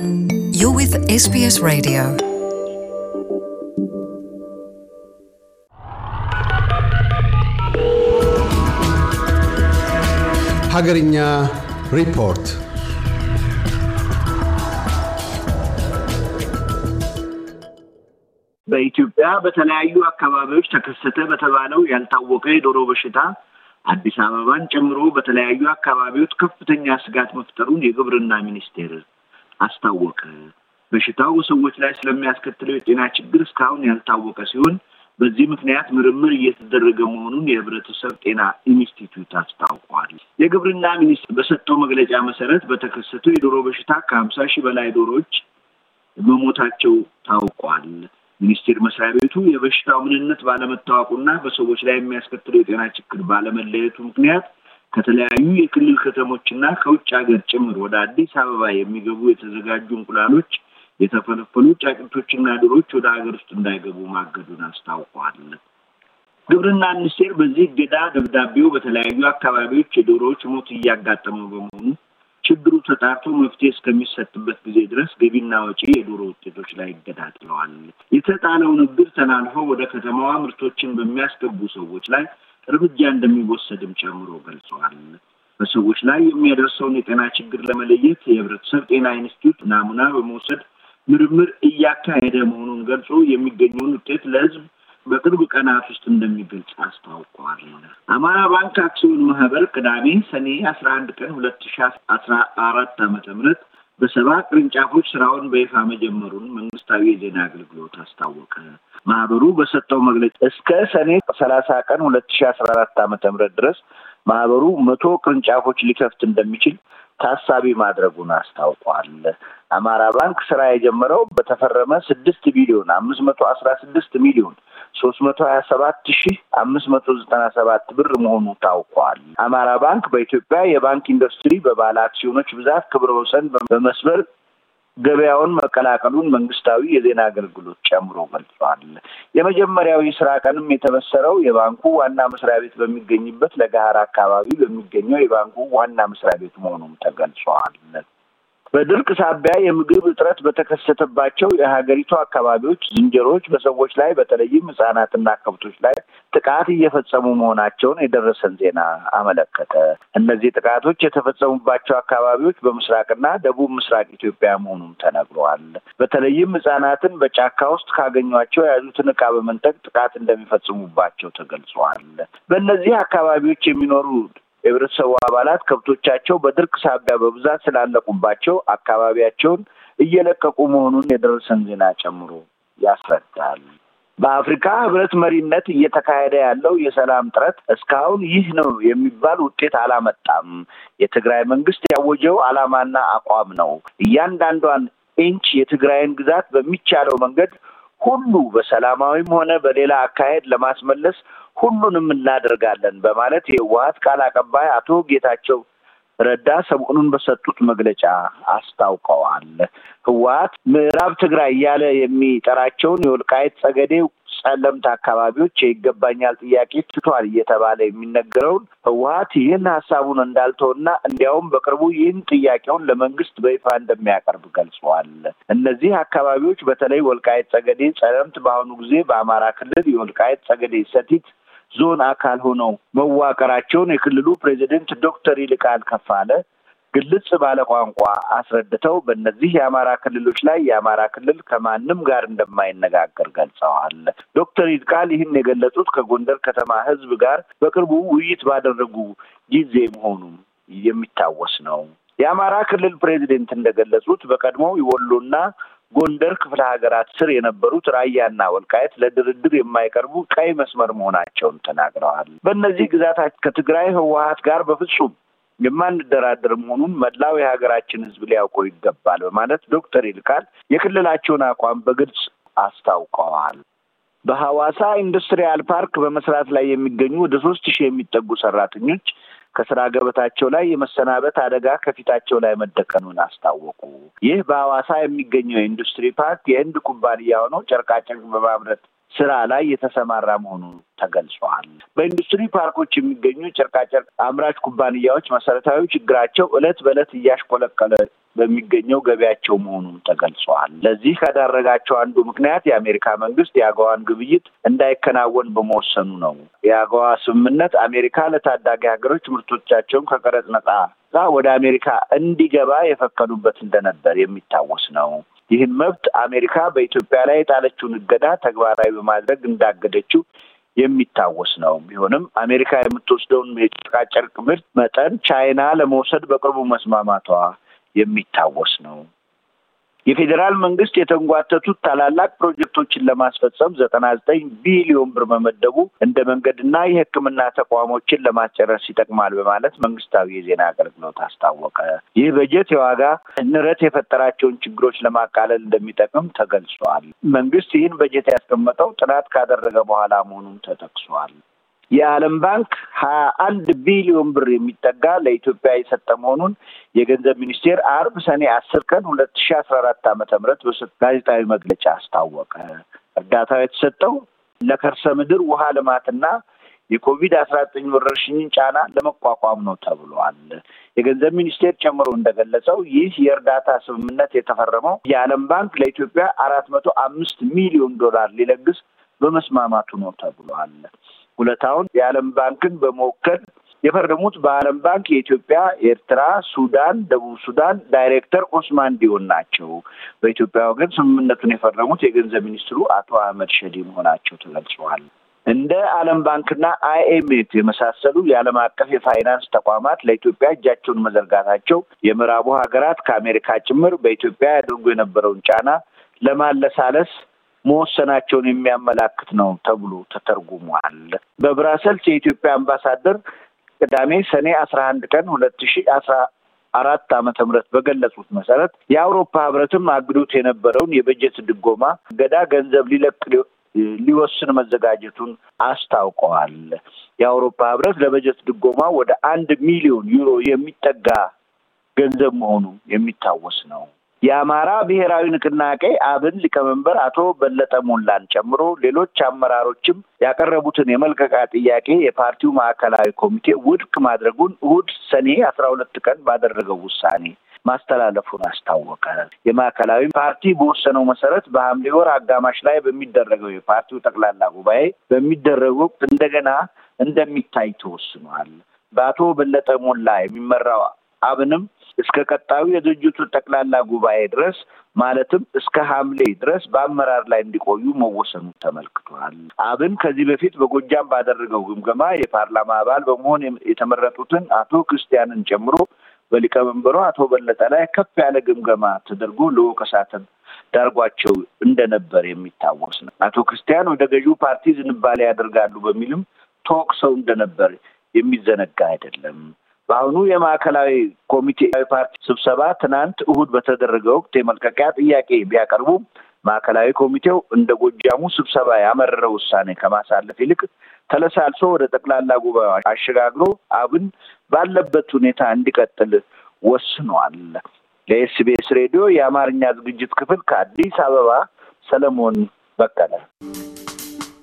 You're with SBS Radio. ሀገርኛ ሪፖርት በኢትዮጵያ በተለያዩ አካባቢዎች ተከሰተ በተባለው ያልታወቀ የዶሮ በሽታ አዲስ አበባን ጨምሮ በተለያዩ አካባቢዎች ከፍተኛ ስጋት መፍጠሩን የግብርና ሚኒስቴር አስታወቀ። በሽታው በሰዎች ላይ ስለሚያስከትለው የጤና ችግር እስካሁን ያልታወቀ ሲሆን በዚህ ምክንያት ምርምር እየተደረገ መሆኑን የሕብረተሰብ ጤና ኢንስቲትዩት አስታውቋል። የግብርና ሚኒስቴር በሰጠው መግለጫ መሰረት በተከሰተው የዶሮ በሽታ ከሀምሳ ሺህ በላይ ዶሮዎች መሞታቸው ታውቋል። ሚኒስቴር መስሪያ ቤቱ የበሽታው ምንነት ባለመታወቁና በሰዎች ላይ የሚያስከትለው የጤና ችግር ባለመለየቱ ምክንያት ከተለያዩ የክልል ከተሞችና ከውጭ ሀገር ጭምር ወደ አዲስ አበባ የሚገቡ የተዘጋጁ እንቁላሎች የተፈለፈሉ ጫጩቶችና ዶሮች ወደ ሀገር ውስጥ እንዳይገቡ ማገዱን አስታውቋል። ግብርና ሚኒስቴር በዚህ እገዳ ደብዳቤው በተለያዩ አካባቢዎች የዶሮዎች ሞት እያጋጠመው በመሆኑ ችግሩ ተጣርቶ መፍትሄ እስከሚሰጥበት ጊዜ ድረስ ገቢና ወጪ የዶሮ ውጤቶች ላይ እገዳ ጥለዋል። የተጣለውን እግድ ተላልፈው ወደ ከተማዋ ምርቶችን በሚያስገቡ ሰዎች ላይ እርምጃ እንደሚወሰድም ጨምሮ ገልጸዋል። በሰዎች ላይ የሚያደርሰውን የጤና ችግር ለመለየት የህብረተሰብ ጤና ኢንስቲትዩት ናሙና በመውሰድ ምርምር እያካሄደ መሆኑን ገልጾ የሚገኘውን ውጤት ለህዝብ በቅርብ ቀናት ውስጥ እንደሚገልጽ አስታውቀዋል። አማራ ባንክ አክሲዮን ማህበር ቅዳሜ ሰኔ አስራ አንድ ቀን ሁለት ሺ አስራ አራት ዓመተ ምህረት በሰባ ቅርንጫፎች ስራውን በይፋ መጀመሩን መንግስታዊ የዜና አገልግሎት አስታወቀ። ማህበሩ በሰጠው መግለጫ እስከ ሰኔ ሰላሳ ቀን ሁለት ሺ አስራ አራት ዓመተ ምህረት ድረስ ማህበሩ መቶ ቅርንጫፎች ሊከፍት እንደሚችል ታሳቢ ማድረጉን አስታውቋል። አማራ ባንክ ስራ የጀመረው በተፈረመ ስድስት ቢሊዮን አምስት መቶ አስራ ስድስት ሚሊዮን ሶስት መቶ ሀያ ሰባት ሺህ አምስት መቶ ዘጠና ሰባት ብር መሆኑ ታውቋል። አማራ ባንክ በኢትዮጵያ የባንክ ኢንዱስትሪ በባለ አክሲዮኖች ብዛት ክብረ ወሰን በመስበር ገበያውን መቀላቀሉን መንግስታዊ የዜና አገልግሎት ጨምሮ ገልጿል። የመጀመሪያው የስራ ቀንም የተበሰረው የባንኩ ዋና መስሪያ ቤት በሚገኝበት ለገሀር አካባቢ በሚገኘው የባንኩ ዋና መስሪያ ቤት መሆኑም ተገልጿል። በድርቅ ሳቢያ የምግብ እጥረት በተከሰተባቸው የሀገሪቱ አካባቢዎች ዝንጀሮዎች በሰዎች ላይ በተለይም ህጻናትና ከብቶች ላይ ጥቃት እየፈጸሙ መሆናቸውን የደረሰን ዜና አመለከተ። እነዚህ ጥቃቶች የተፈጸሙባቸው አካባቢዎች በምስራቅና ደቡብ ምስራቅ ኢትዮጵያ መሆኑም ተነግሯል። በተለይም ህጻናትን በጫካ ውስጥ ካገኟቸው የያዙትን ዕቃ በመንጠቅ ጥቃት እንደሚፈጽሙባቸው ተገልጿል። በእነዚህ አካባቢዎች የሚኖሩ የህብረተሰቡ አባላት ከብቶቻቸው በድርቅ ሳቢያ በብዛት ስላለቁባቸው አካባቢያቸውን እየለቀቁ መሆኑን የደረሰን ዜና ጨምሮ ያስረዳል። በአፍሪካ ህብረት መሪነት እየተካሄደ ያለው የሰላም ጥረት እስካሁን ይህ ነው የሚባል ውጤት አላመጣም። የትግራይ መንግስት ያወጀው ዓላማና አቋም ነው። እያንዳንዷን ኢንች የትግራይን ግዛት በሚቻለው መንገድ ሁሉ በሰላማዊም ሆነ በሌላ አካሄድ ለማስመለስ ሁሉንም እናደርጋለን በማለት የህወሀት ቃል አቀባይ አቶ ጌታቸው ረዳ ሰሞኑን በሰጡት መግለጫ አስታውቀዋል። ህወሀት ምዕራብ ትግራይ እያለ የሚጠራቸውን የወልቃይት ጸገዴ፣ ጸለምት አካባቢዎች የይገባኛል ጥያቄ ትቷል እየተባለ የሚነገረውን ህወሀት ይህን ሀሳቡን እንዳልተውና እንዲያውም በቅርቡ ይህን ጥያቄውን ለመንግስት በይፋ እንደሚያቀርብ ገልጸዋል። እነዚህ አካባቢዎች በተለይ ወልቃይት ጸገዴ፣ ጸለምት በአሁኑ ጊዜ በአማራ ክልል የወልቃይት ጸገዴ ሰቲት ዞን አካል ሆነው መዋቀራቸውን የክልሉ ፕሬዚደንት ዶክተር ይልቃል ከፋለ ግልጽ ባለ ቋንቋ አስረድተው በእነዚህ የአማራ ክልሎች ላይ የአማራ ክልል ከማንም ጋር እንደማይነጋገር ገልጸዋል። ዶክተር ይልቃል ይህን የገለጹት ከጎንደር ከተማ ህዝብ ጋር በቅርቡ ውይይት ባደረጉ ጊዜ መሆኑም የሚታወስ ነው። የአማራ ክልል ፕሬዚደንት እንደገለጹት በቀድሞው የወሎና ጎንደር ክፍለ ሀገራት ስር የነበሩት ራያና ወልቃየት ለድርድር የማይቀርቡ ቀይ መስመር መሆናቸውን ተናግረዋል። በእነዚህ ግዛታት ከትግራይ ህወሀት ጋር በፍጹም የማንደራደር መሆኑን መላው የሀገራችን ህዝብ ሊያውቀው ይገባል በማለት ዶክተር ይልቃል የክልላቸውን አቋም በግልጽ አስታውቀዋል። በሐዋሳ ኢንዱስትሪያል ፓርክ በመስራት ላይ የሚገኙ ወደ ሶስት ሺህ የሚጠጉ ሰራተኞች ከስራ ገበታቸው ላይ የመሰናበት አደጋ ከፊታቸው ላይ መደቀኑን አስታወቁ። ይህ በሐዋሳ የሚገኘው የኢንዱስትሪ ፓርክ የህንድ ኩባንያ ሆነው ጨርቃጨርቅ በማምረት ስራ ላይ የተሰማራ መሆኑ ተገልጿል። በኢንዱስትሪ ፓርኮች የሚገኙ ጨርቃጨርቅ አምራች ኩባንያዎች መሰረታዊ ችግራቸው እለት በእለት እያሽቆለቀለ በሚገኘው ገቢያቸው መሆኑን ተገልጿል። ለዚህ ከዳረጋቸው አንዱ ምክንያት የአሜሪካ መንግስት የአገዋን ግብይት እንዳይከናወን በመወሰኑ ነው። የአገዋ ስምምነት አሜሪካ ለታዳጊ ሀገሮች ምርቶቻቸውን ከቀረጽ ነጻ ወደ አሜሪካ እንዲገባ የፈቀዱበት እንደነበር የሚታወስ ነው። ይህን መብት አሜሪካ በኢትዮጵያ ላይ የጣለችውን እገዳ ተግባራዊ በማድረግ እንዳገደችው የሚታወስ ነው። ቢሆንም አሜሪካ የምትወስደውን የጨርቃጨርቅ ምርት መጠን ቻይና ለመውሰድ በቅርቡ መስማማቷ የሚታወስ ነው። የፌዴራል መንግስት የተንጓተቱት ታላላቅ ፕሮጀክቶችን ለማስፈጸም ዘጠና ዘጠኝ ቢሊዮን ብር መመደቡ እንደ መንገድና የሕክምና ተቋሞችን ለማስጨረስ ይጠቅማል በማለት መንግስታዊ የዜና አገልግሎት አስታወቀ። ይህ በጀት የዋጋ ንረት የፈጠራቸውን ችግሮች ለማቃለል እንደሚጠቅም ተገልጿል። መንግስት ይህን በጀት ያስቀመጠው ጥናት ካደረገ በኋላ መሆኑን ተጠቅሷል። የዓለም ባንክ ሀያ አንድ ቢሊዮን ብር የሚጠጋ ለኢትዮጵያ የሰጠ መሆኑን የገንዘብ ሚኒስቴር አርብ ሰኔ አስር ቀን ሁለት ሺ አስራ አራት ዓመተ ምህረት በሰጥ ጋዜጣዊ መግለጫ አስታወቀ። እርዳታው የተሰጠው ለከርሰ ምድር ውሃ ልማትና የኮቪድ አስራ ዘጠኝ ወረርሽኝን ጫና ለመቋቋም ነው ተብሏል። የገንዘብ ሚኒስቴር ጨምሮ እንደገለጸው ይህ የእርዳታ ስምምነት የተፈረመው የዓለም ባንክ ለኢትዮጵያ አራት መቶ አምስት ሚሊዮን ዶላር ሊለግስ በመስማማቱ ነው ተብሏል። ውለታውን የዓለም ባንክን በመወከል የፈረሙት በዓለም ባንክ የኢትዮጵያ፣ ኤርትራ፣ ሱዳን፣ ደቡብ ሱዳን ዳይሬክተር ኦስማን ዲዮን ናቸው። በኢትዮጵያ ወገን ስምምነቱን የፈረሙት የገንዘብ ሚኒስትሩ አቶ አህመድ ሸዲ መሆናቸው ተገልጸዋል። እንደ ዓለም ባንክና አይኤምኤፍ የመሳሰሉ የዓለም አቀፍ የፋይናንስ ተቋማት ለኢትዮጵያ እጃቸውን መዘርጋታቸው የምዕራቡ ሀገራት ከአሜሪካ ጭምር በኢትዮጵያ ያደርጉ የነበረውን ጫና ለማለሳለስ መወሰናቸውን የሚያመላክት ነው ተብሎ ተተርጉሟል። በብራሰልስ የኢትዮጵያ አምባሳደር ቅዳሜ ሰኔ አስራ አንድ ቀን ሁለት ሺ አስራ አራት ዓመተ ምህረት በገለጹት መሰረት የአውሮፓ ህብረትም አግዶት የነበረውን የበጀት ድጎማ ገዳ ገንዘብ ሊለቅ ሊወስን መዘጋጀቱን አስታውቀዋል። የአውሮፓ ህብረት ለበጀት ድጎማ ወደ አንድ ሚሊዮን ዩሮ የሚጠጋ ገንዘብ መሆኑ የሚታወስ ነው። የአማራ ብሔራዊ ንቅናቄ አብን ሊቀመንበር አቶ በለጠ ሞላን ጨምሮ ሌሎች አመራሮችም ያቀረቡትን የመልቀቂያ ጥያቄ የፓርቲው ማዕከላዊ ኮሚቴ ውድቅ ማድረጉን እሁድ ሰኔ አስራ ሁለት ቀን ባደረገው ውሳኔ ማስተላለፉን አስታወቀ። የማዕከላዊ ፓርቲ በወሰነው መሰረት በሐምሌ ወር አጋማሽ ላይ በሚደረገው የፓርቲው ጠቅላላ ጉባኤ በሚደረገው ወቅት እንደገና እንደሚታይ ተወስኗል። በአቶ በለጠ ሞላ የሚመራው አብንም እስከ ቀጣዩ የድርጅቱ ጠቅላላ ጉባኤ ድረስ ማለትም እስከ ሐምሌ ድረስ በአመራር ላይ እንዲቆዩ መወሰኑ ተመልክቷል። አብን ከዚህ በፊት በጎጃም ባደረገው ግምገማ የፓርላማ አባል በመሆን የተመረጡትን አቶ ክርስቲያንን ጨምሮ በሊቀመንበሩ አቶ በለጠ ላይ ከፍ ያለ ግምገማ ተደርጎ ለወቀሳትን ዳርጓቸው እንደነበር የሚታወስ ነው። አቶ ክርስቲያን ወደ ገዢው ፓርቲ ዝንባሌ ያደርጋሉ በሚልም ተወቅሰው እንደነበር የሚዘነጋ አይደለም። በአሁኑ የማዕከላዊ ኮሚቴ ፓርቲ ስብሰባ ትናንት እሁድ በተደረገ ወቅት የመልቀቂያ ጥያቄ ቢያቀርቡም ማዕከላዊ ኮሚቴው እንደ ጎጃሙ ስብሰባ ያመረረ ውሳኔ ከማሳለፍ ይልቅ ተለሳልሶ ወደ ጠቅላላ ጉባኤ አሸጋግሮ አብን ባለበት ሁኔታ እንዲቀጥል ወስኗል። ለኤስቢኤስ ሬዲዮ የአማርኛ ዝግጅት ክፍል ከአዲስ አበባ ሰለሞን በቀለ።